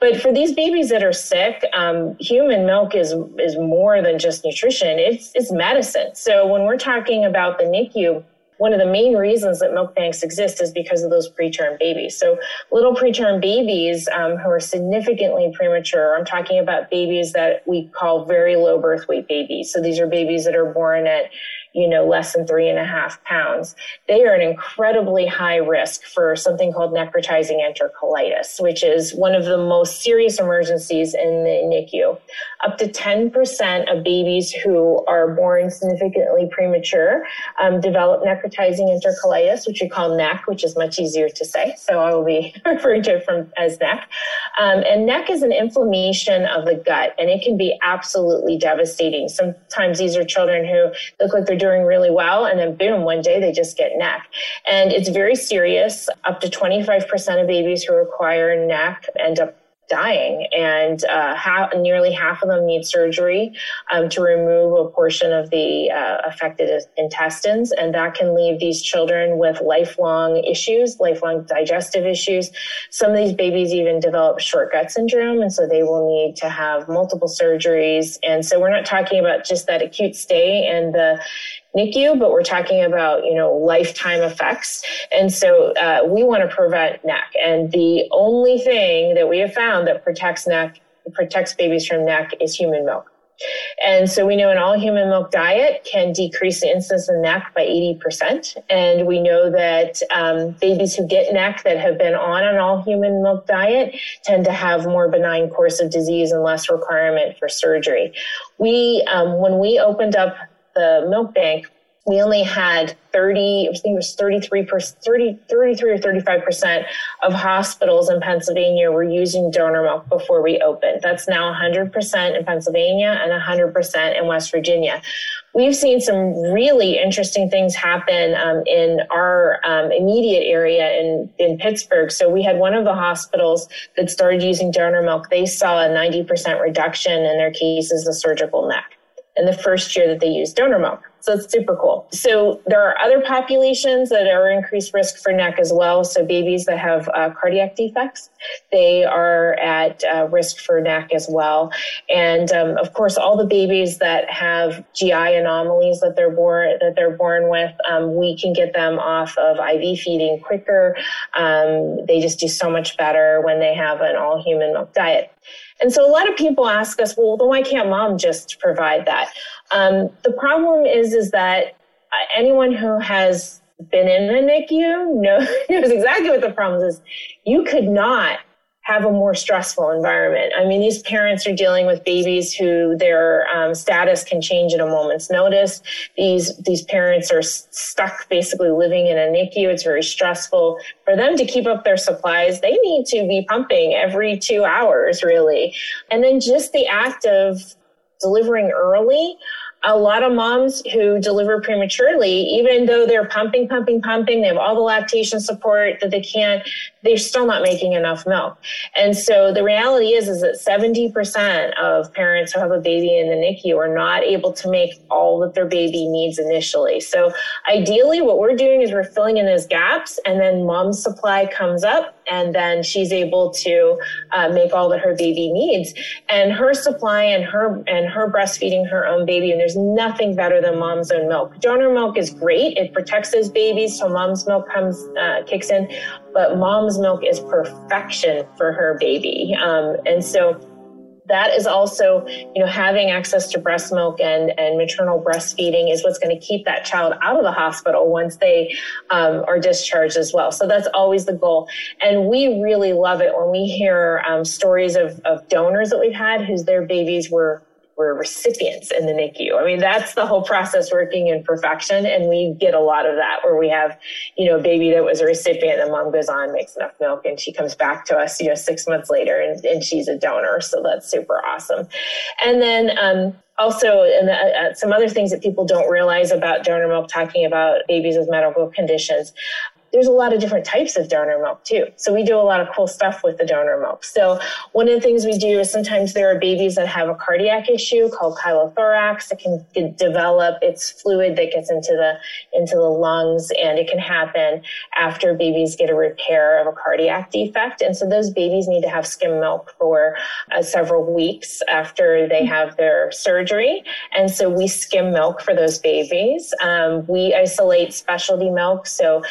Speaker 3: But for these babies that are sick, um, human milk is is more than just nutrition. It's it's medicine. So when we're talking about the NICU, one of the main reasons that milk banks exist is because of those preterm babies. So little preterm babies um, who are significantly premature, I'm talking about babies that we call very low birth weight babies. So these are babies that are born at you know, less than three and a half pounds, they are an incredibly high risk for something called necrotizing enterocolitis, which is one of the most serious emergencies in the NICU. Up to 10% of babies who are born significantly premature um, develop necrotizing enterocolitis, which we call NEC, which is much easier to say. So I will be (laughs) referring to it from as NEC. Um, and NEC is an inflammation of the gut, and it can be absolutely devastating. Sometimes these are children who look like they're doing really well. And then boom, one day they just get NEC. And it's very serious. Up to 25% of babies who acquire NEC end up dying, and uh, nearly half of them need surgery um, to remove a portion of the uh, affected intestines, and that can leave these children with lifelong issues, lifelong digestive issues. Some of these babies even develop short gut syndrome, and so they will need to have multiple surgeries. And so we're not talking about just that acute stay and the NICU, but we're talking about, you know, lifetime effects. And so uh, we want to prevent NEC. And the only thing that we have found that protects NEC protects babies from NEC is human milk. And so we know an all human milk diet can decrease the incidence of NEC by 80%. And we know that um, babies who get NEC that have been on an all human milk diet tend to have more benign course of disease and less requirement for surgery. We, um, when we opened up the milk bank, we only had 30, I think it was 33, 30, 33 or 35% of hospitals in Pennsylvania were using donor milk before we opened. That's now 100% in Pennsylvania and 100% in West Virginia. We've seen some really interesting things happen um, in our um, immediate area in, in Pittsburgh. So we had one of the hospitals that started using donor milk. They saw a 90% reduction in their cases of surgical NEC in the first year that they use donor milk. So it's super cool. So there are other populations that are increased risk for NEC as well. So babies that have uh, cardiac defects, they are at uh, risk for NEC as well. And um, of course, all the babies that have GI anomalies that they're born that they're born with, um, we can get them off of IV feeding quicker. Um, they just do so much better when they have an all human milk diet. And so a lot of people ask us, well, then why can't mom just provide that? Um, the problem is, is that anyone who has been in a NICU knows, (laughs) knows exactly what the problem is. You could not have a more stressful environment. I mean, these parents are dealing with babies who their um, status can change at a moment's notice. These these parents are stuck basically living in a NICU. It's very stressful for them to keep up their supplies. They need to be pumping every two hours, really, and then just the act of delivering early a lot of moms who deliver prematurely, even though they're pumping, pumping, pumping, they have all the lactation support that they can't, they're still not making enough milk. And so the reality is, is that 70% of parents who have a baby in the NICU are not able to make all that their baby needs initially. So ideally, what we're doing is we're filling in those gaps and then mom's supply comes up and then she's able to uh, make all that her baby needs. And her supply and her, and her breastfeeding her own baby. And there's nothing better than mom's own milk. Donor milk is great. It protects those babies. So mom's milk comes, uh, kicks in but mom's milk is perfection for her baby. Um, and so that is also, you know, having access to breast milk and, and maternal breastfeeding is what's going to keep that child out of the hospital once they um, are discharged as well. So that's always the goal. And we really love it when we hear um, stories of, of donors that we've had whose their babies were we're recipients in the NICU. I mean, that's the whole process working in perfection. And we get a lot of that where we have, you know, a baby that was a recipient and mom goes on, makes enough milk and she comes back to us, you know, six months later and, and she's a donor. So that's super awesome. And then, um, also, and uh, uh, some other things that people don't realize about donor milk, talking about babies with medical conditions there's a lot of different types of donor milk too. So we do a lot of cool stuff with the donor milk. So one of the things we do is sometimes there are babies that have a cardiac issue called chylothorax. It can develop. It's fluid that gets into the into the lungs, and it can happen after babies get a repair of a cardiac defect. And so those babies need to have skim milk for uh, several weeks after they have their surgery. And so we skim milk for those babies. Um, we isolate specialty milk. So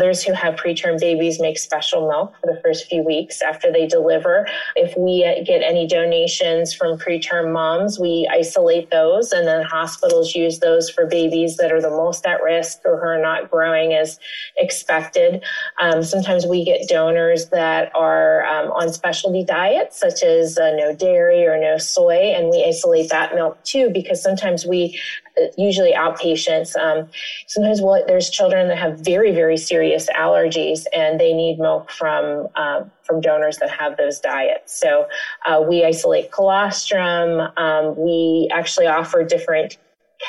Speaker 3: mothers who have preterm babies make special milk for the first few weeks after they deliver. If we get any donations from preterm moms, we isolate those and then hospitals use those for babies that are the most at risk or who are not growing as expected. Um, sometimes we get donors that are um, on specialty diets, such as uh, no dairy or no soy, and we isolate that milk too because sometimes we usually outpatients. Um, sometimes we'll, there's children that have very, very serious allergies and they need milk from uh, from donors that have those diets. So uh, we isolate colostrum. Um, we actually offer different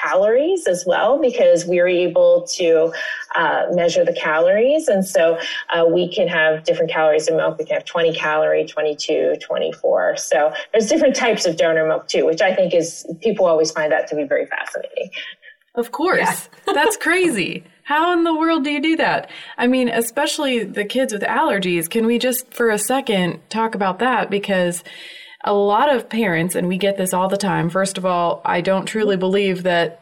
Speaker 3: calories as well because we're able to uh, measure the calories. And so uh, we can have different calories in milk. We can have 20 calorie, 22, 24. So there's different types of donor milk too, which I think is, people always find that to be very fascinating.
Speaker 2: Of course. Yeah. That's crazy. How in the world do you do that? I mean, especially the kids with allergies. Can we just for a second talk about that? Because a lot of parents, and we get this all the time. First of all, I don't truly believe that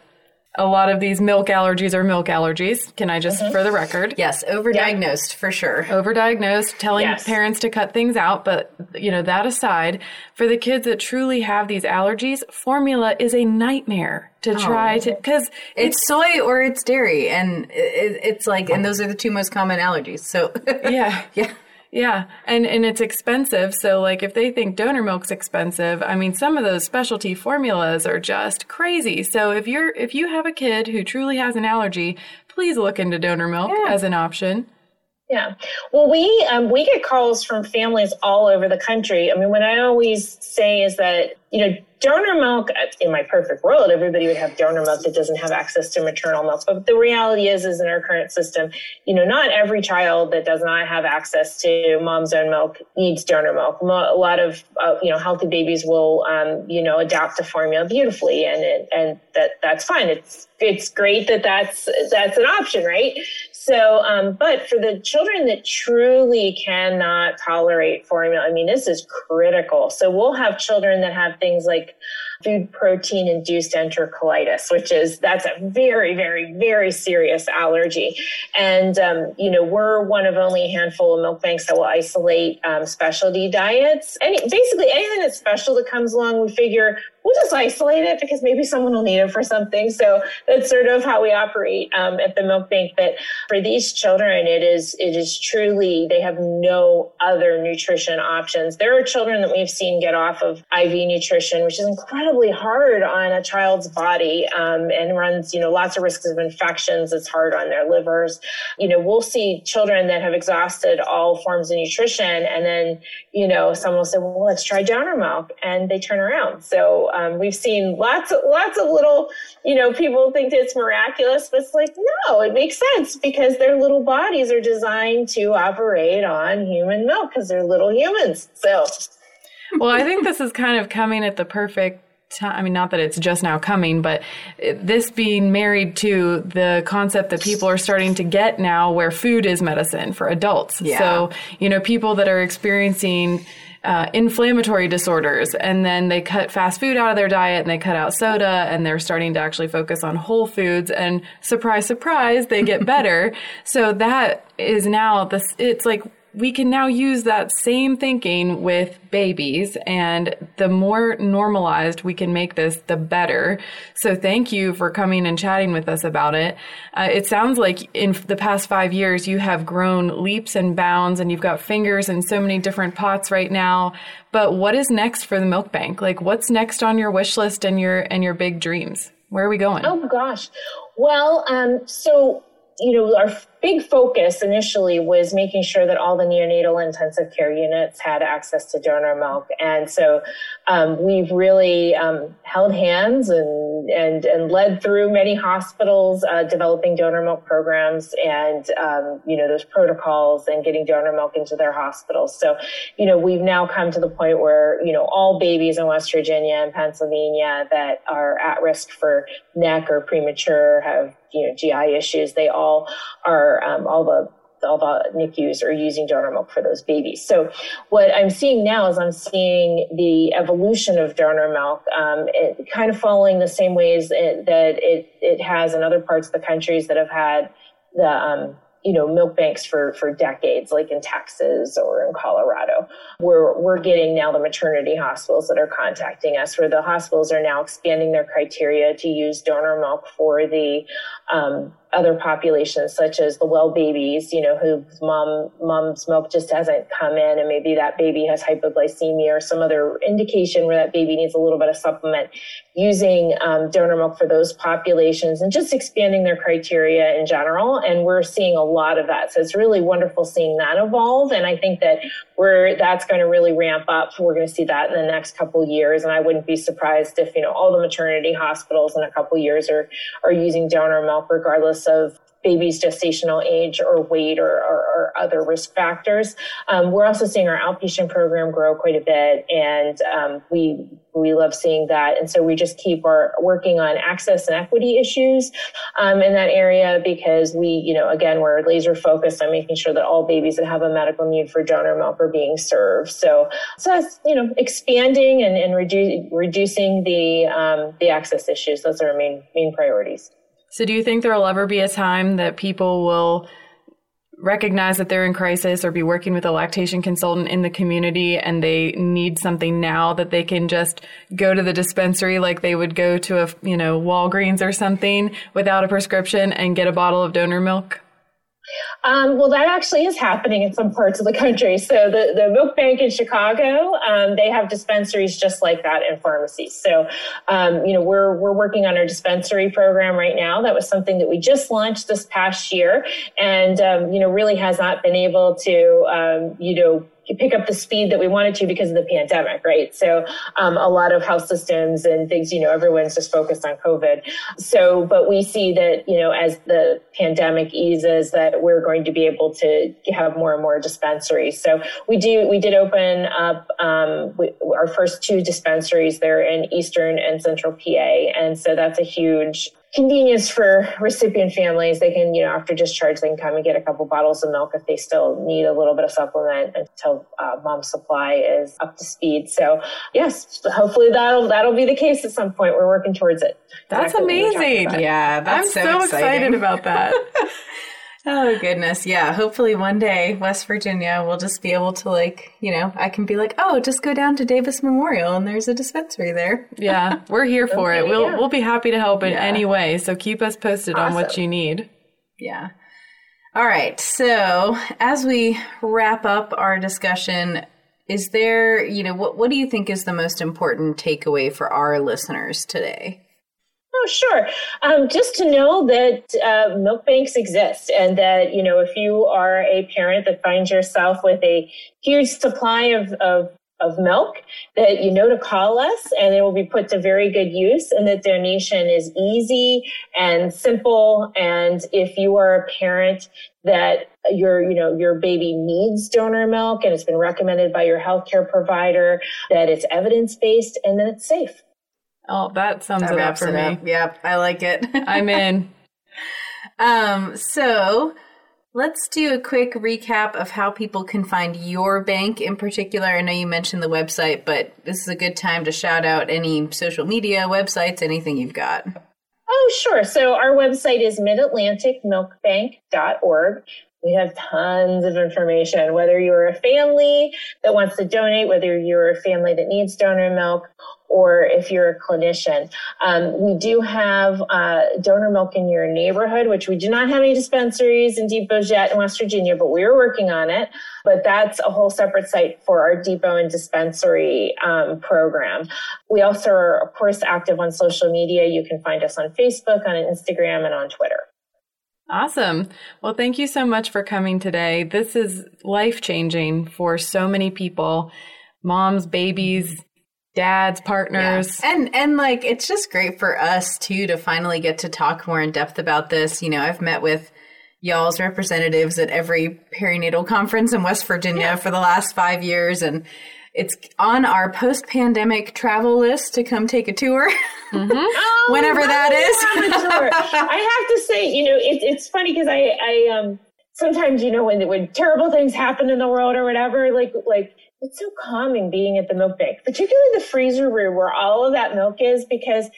Speaker 2: a lot of these milk allergies are milk allergies. Can I just, mm-hmm. for the record?
Speaker 1: Yes, overdiagnosed yeah. for sure.
Speaker 2: Overdiagnosed, telling yes. parents to cut things out. But, you know, that aside, for the kids that truly have these allergies, formula is a nightmare to oh. try to, because
Speaker 1: it's, it's, soy or it's dairy. And it, it's like, and those are the two most common allergies. So,
Speaker 2: yeah. (laughs)
Speaker 1: yeah.
Speaker 2: Yeah, and and it's expensive. So like if they think donor milk's expensive, I mean some of those specialty formulas are just crazy. So if you're if you have a kid who truly has an allergy, please look into donor milk yeah. as an option.
Speaker 3: Yeah. Well, we um, we get calls from families all over the country. I mean, what I always say is that you know donor milk in my perfect world everybody would have donor milk that doesn't have access to maternal milk but the reality is is in our current system you know not every child that does not have access to mom's own milk needs donor milk a lot of uh, you know healthy babies will um, you know adapt to formula beautifully and it, and that that's fine it's it's great that that's that's an option right so um, but for the children that truly cannot tolerate formula i mean this is critical so we'll have children that have things like food protein induced enterocolitis, which is that's a very, very, very serious allergy. And um, you know, we're one of only a handful of milk banks that will isolate um, specialty diets. Any basically anything that's special that comes along, we figure we'll just isolate it because maybe someone will need it for something. So that's sort of how we operate um, at the milk bank. But for these children, it is it is truly they have no other nutrition options. There are children that we've seen get off of IV nutrition, which is incredibly hard on a child's body um, and runs you know lots of risks of infections. It's hard on their livers. You know, we'll see children that have exhausted all forms of nutrition, and then you know someone will say, "Well, let's try donor milk," and they turn around. So um, we've seen lots of lots of little, you know, people think it's miraculous, but it's like no, it makes sense because their little bodies are designed to operate on human milk because they're little humans. So,
Speaker 2: well, I think this is kind of coming at the perfect time. I mean, not that it's just now coming, but this being married to the concept that people are starting to get now where food is medicine for adults. Yeah. So, you know, people that are experiencing uh, inflammatory disorders, and then they cut fast food out of their diet and they cut out soda, and they're starting to actually focus on whole foods. And surprise, surprise, they get (laughs) better. so that is now this. It's like we can now use that same thinking with babies and the more normalized we can make this the better. So thank you for coming and chatting with us about it. Uh, it sounds like in the past five years you have grown leaps and bounds and you've got fingers in so many different pots right now. But what is next for the milk bank? Like what's next on your wish list and your and your big dreams? Where are we going?
Speaker 3: Oh gosh. Well um, so you know, our big focus initially was making sure that all the neonatal intensive care units had access to donor milk. And so um, we've really um, held hands and and and led through many hospitals uh, developing donor milk programs and um, you know those protocols and getting donor milk into their hospitals. So you know we've now come to the point where you know all babies in West Virginia and Pennsylvania that are at risk for NEC or premature have you know GI issues. They all are um, all the all the NICUs are using donor milk for those babies. So what I'm seeing now is I'm seeing the evolution of donor milk, um, kind of following the same ways it, that it, it has in other parts of the countries that have had the um, you know milk banks for for decades like in Texas or in Colorado. We're we're getting now the maternity hospitals that are contacting us where the hospitals are now expanding their criteria to use donor milk for the um, other populations such as the well babies, you know, whose mom mom's milk just hasn't come in and maybe that baby has hypoglycemia or some other indication where that baby needs a little bit of supplement using um, donor milk for those populations and just expanding their criteria in general. And we're seeing a lot of that. So it's really wonderful seeing that evolve. And I think that we're that's going to really ramp up. We're going to see that in the next couple years. And I wouldn't be surprised if, you know, all the maternity hospitals in a couple years are are using donor milk regardless of baby's gestational age or weight or, or, or other risk factors. Um, we're also seeing our outpatient program grow quite a bit, and um, we we love seeing that. And so we just keep our working on access and equity issues um, in that area because we, you know, again, we're laser focused on making sure that all babies that have a medical need for donor milk are being served. So, so that's you know expanding and, and redu- reducing the um, the access issues. Those are our main main priorities.
Speaker 2: So, do you think there will ever be a time that people will recognize that they're in crisis or be working with a lactation consultant in the community and they need something now that they can just go to the dispensary like they would go to a, you know, Walgreens or something without a prescription and get a bottle of donor milk?
Speaker 3: Um, well, that actually is happening in some parts of the country. So the, the milk bank in Chicago, um, they have dispensaries just like that in pharmacies. So, um, you know, we're, we're working on our dispensary program right now. That was something that we just launched this past year and, um, you know, really has not been able to, um, you know, pick up the speed that we wanted to because of the pandemic, right? So um, a lot of health systems and things, you know, everyone's just focused on COVID. So, but we see that, you know, as the pandemic eases, that we're going to be able to have more and more dispensaries. So we do, we did open up um, we, our first two dispensaries there in Eastern and Central PA. And so that's a huge convenience for recipient families. They can, you know, after discharge, they can come and get a couple bottles of milk if they still need a little bit of supplement until uh, mom's supply is up to speed. So, yes, hopefully that'll that'll be the case at some point. We're working towards it.
Speaker 2: That's amazing.
Speaker 1: Yeah, that's
Speaker 2: I'm
Speaker 1: so,
Speaker 2: so excited about that. (laughs)
Speaker 1: Oh goodness, yeah. Hopefully one day West Virginia will just be able to like, you know, I can be like, oh, just go down to Davis Memorial and there's a dispensary there.
Speaker 2: yeah, we're here for
Speaker 3: Okay,
Speaker 2: it. We'll
Speaker 3: yeah.
Speaker 2: we'll be happy to help in
Speaker 1: Yeah.
Speaker 2: any way. So keep us posted on what you need.
Speaker 1: Yeah. All right. So as we wrap up our discussion, is there, you know, what what do you think is the most important takeaway for our listeners today?
Speaker 3: Oh, sure. Um, just to know that uh, milk banks exist and that, you know, if you are a parent that finds yourself with a huge supply of, of, of milk, that you know to call us and it will be put to very good use and that donation is easy and simple. And if you are a parent that your, you know, your baby needs donor milk and it's been recommended by your healthcare provider, that it's evidence-based and that it's safe.
Speaker 2: Oh, that sums
Speaker 1: That
Speaker 2: it up for
Speaker 1: it
Speaker 2: me.
Speaker 1: up. Yep, I like it. (laughs)
Speaker 2: I'm in. (laughs)
Speaker 1: Um, so let's do a quick recap of how people can find your bank in particular. I know you mentioned the website, but this is a good time to shout out any social media, websites, anything you've got.
Speaker 3: Oh, sure. So our website is midatlanticmilkbank.org. We have tons of information, whether you're a family that wants to donate, whether you're a family that needs donor milk, or if you're a clinician. Um, we do have uh, donor milk in your neighborhood, which we do not have any dispensaries and depots yet in West Virginia, but we're working on it. But that's a whole separate site for our depot and dispensary um, program. We also are, of course, active on social media. You can find us on Facebook, on Instagram, and on Twitter.
Speaker 2: Awesome. Well, thank you so much for coming today. This is life changing for so many people moms, babies, dads, partners.
Speaker 1: Yeah. And and like it's just great for us too to finally get to talk more in depth about this. You know, I've met with y'all's representatives at every perinatal conference in West Virginia yeah. for the last 5 years and it's on our post-pandemic travel list to come take a tour mm-hmm. (laughs) oh, whenever that is (laughs)
Speaker 3: i have to say you know it, it's funny because i i um sometimes you know when when terrible things happen in the world or whatever like like it's so calming being at the milk bank, particularly the freezer room where all of that milk is, because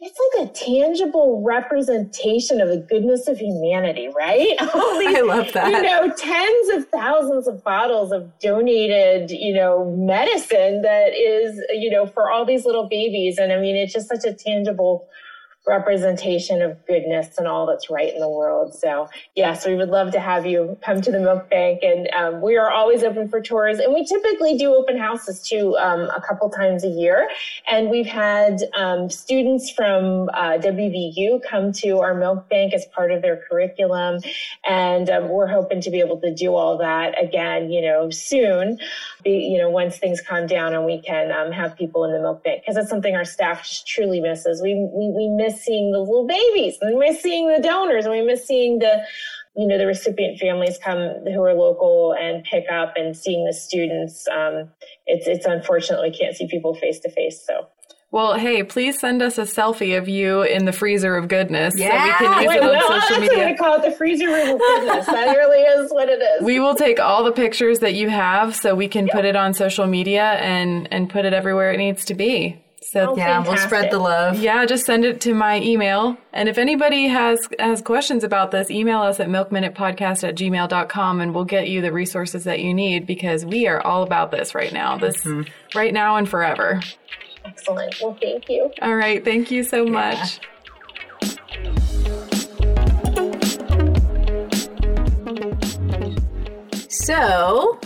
Speaker 3: it's like a tangible representation of the goodness of humanity, right? (laughs)
Speaker 1: These, I love that.
Speaker 3: You know, tens of thousands of bottles of donated, you know, medicine that is, you know, for all these little babies. And I mean, it's just such a tangible representation of goodness and all that's right in the world. So, yes, we would love to have you come to the milk bank. And um, we are always open for tours. And we typically do open houses too um, a couple times a year. And we've had um, students from uh, WVU come to our milk bank as part of their curriculum. And um, we're hoping to be able to do all that again, you know, soon, you know, once things calm down and we can um, have people in the milk bank because it's something our staff just truly misses. We, we, we miss seeing the little babies and we miss seeing the donors and we miss seeing the you know the recipient families come who are local and pick up and seeing the students um, it's it's unfortunate we can't see people face to face so
Speaker 2: well, hey, please send us a selfie of you in the freezer of goodness.
Speaker 1: Yeah, so we can use Wait, it
Speaker 3: on social media. What call it the freezer room of goodness. that (laughs) really is what it is.
Speaker 2: We will take all the pictures that you have, so we can yep. put it on social media and and put it everywhere it needs to be.
Speaker 1: So oh, yeah, fantastic. we'll spread the love.
Speaker 2: Yeah, just send it to my email. And if anybody has has questions about this, email us at milkminutepodcast at gmail.com and we'll get you the resources that you need because we are all about this right now. This mm-hmm. right now and forever.
Speaker 3: Excellent. Well, thank you.
Speaker 2: All right. Thank you so much. Yeah.
Speaker 1: So,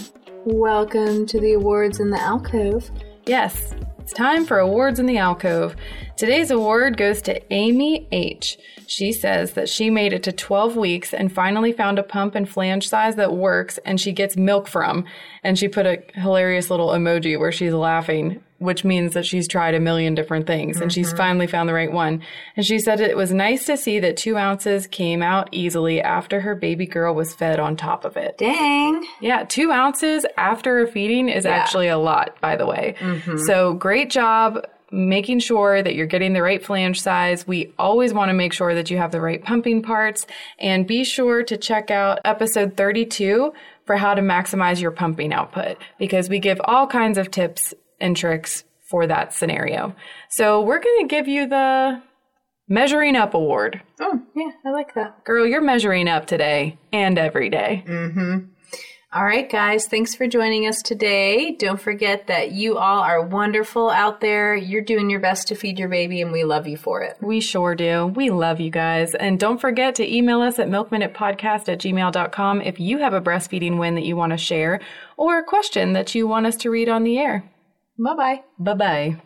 Speaker 1: welcome to the awards in the alcove.
Speaker 2: Yes, it's time for Awards in the Alcove. Today's award goes to Amy H. She says that she made it to 12 weeks and finally found a pump and flange size that works and she gets milk from. And she put a hilarious little emoji where she's laughing which means that she's tried a million different things and mm-hmm. she's finally found the right one. And she said it was nice to see that two ounces came out easily after her baby girl was fed on top of it.
Speaker 1: Dang.
Speaker 2: Yeah, two ounces after a feeding is yeah. actually a lot, by the way. Mm-hmm. So great job making sure that you're getting the right flange size. We always want to make sure that you have the right pumping parts and be sure to check out episode 32 for how to maximize your pumping output because we give all kinds of tips and tricks for that scenario. So we're going to give you the Measuring Up Award.
Speaker 1: Oh, yeah, I like that.
Speaker 2: Girl, you're measuring up today and every day.
Speaker 1: Mm-hmm. All right, guys, thanks for joining us today. Don't forget that you all are wonderful out there. You're doing your best to feed your baby, and we love you for it.
Speaker 2: We sure do. We love you guys. And don't forget to email us at milkminutepodcast at gmail.com if you have a breastfeeding win that you want to share or a question that you want us to read on the air.
Speaker 1: Bye bye.
Speaker 2: Bye bye.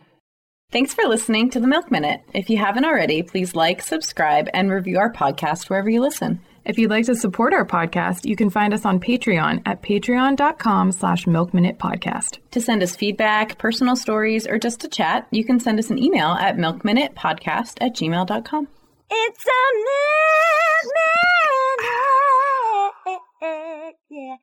Speaker 1: Thanks for listening to the Milk Minute. If you haven't already, please like, subscribe, and review our podcast wherever you listen.
Speaker 2: If you'd like to support our podcast, you can find us on Patreon at patreon.com slash milkminutepodcast.
Speaker 1: To send us feedback, personal stories, or just to chat, you can send us an email at milkminutepodcast at gmail.com.
Speaker 4: It's a milk minute. Yeah.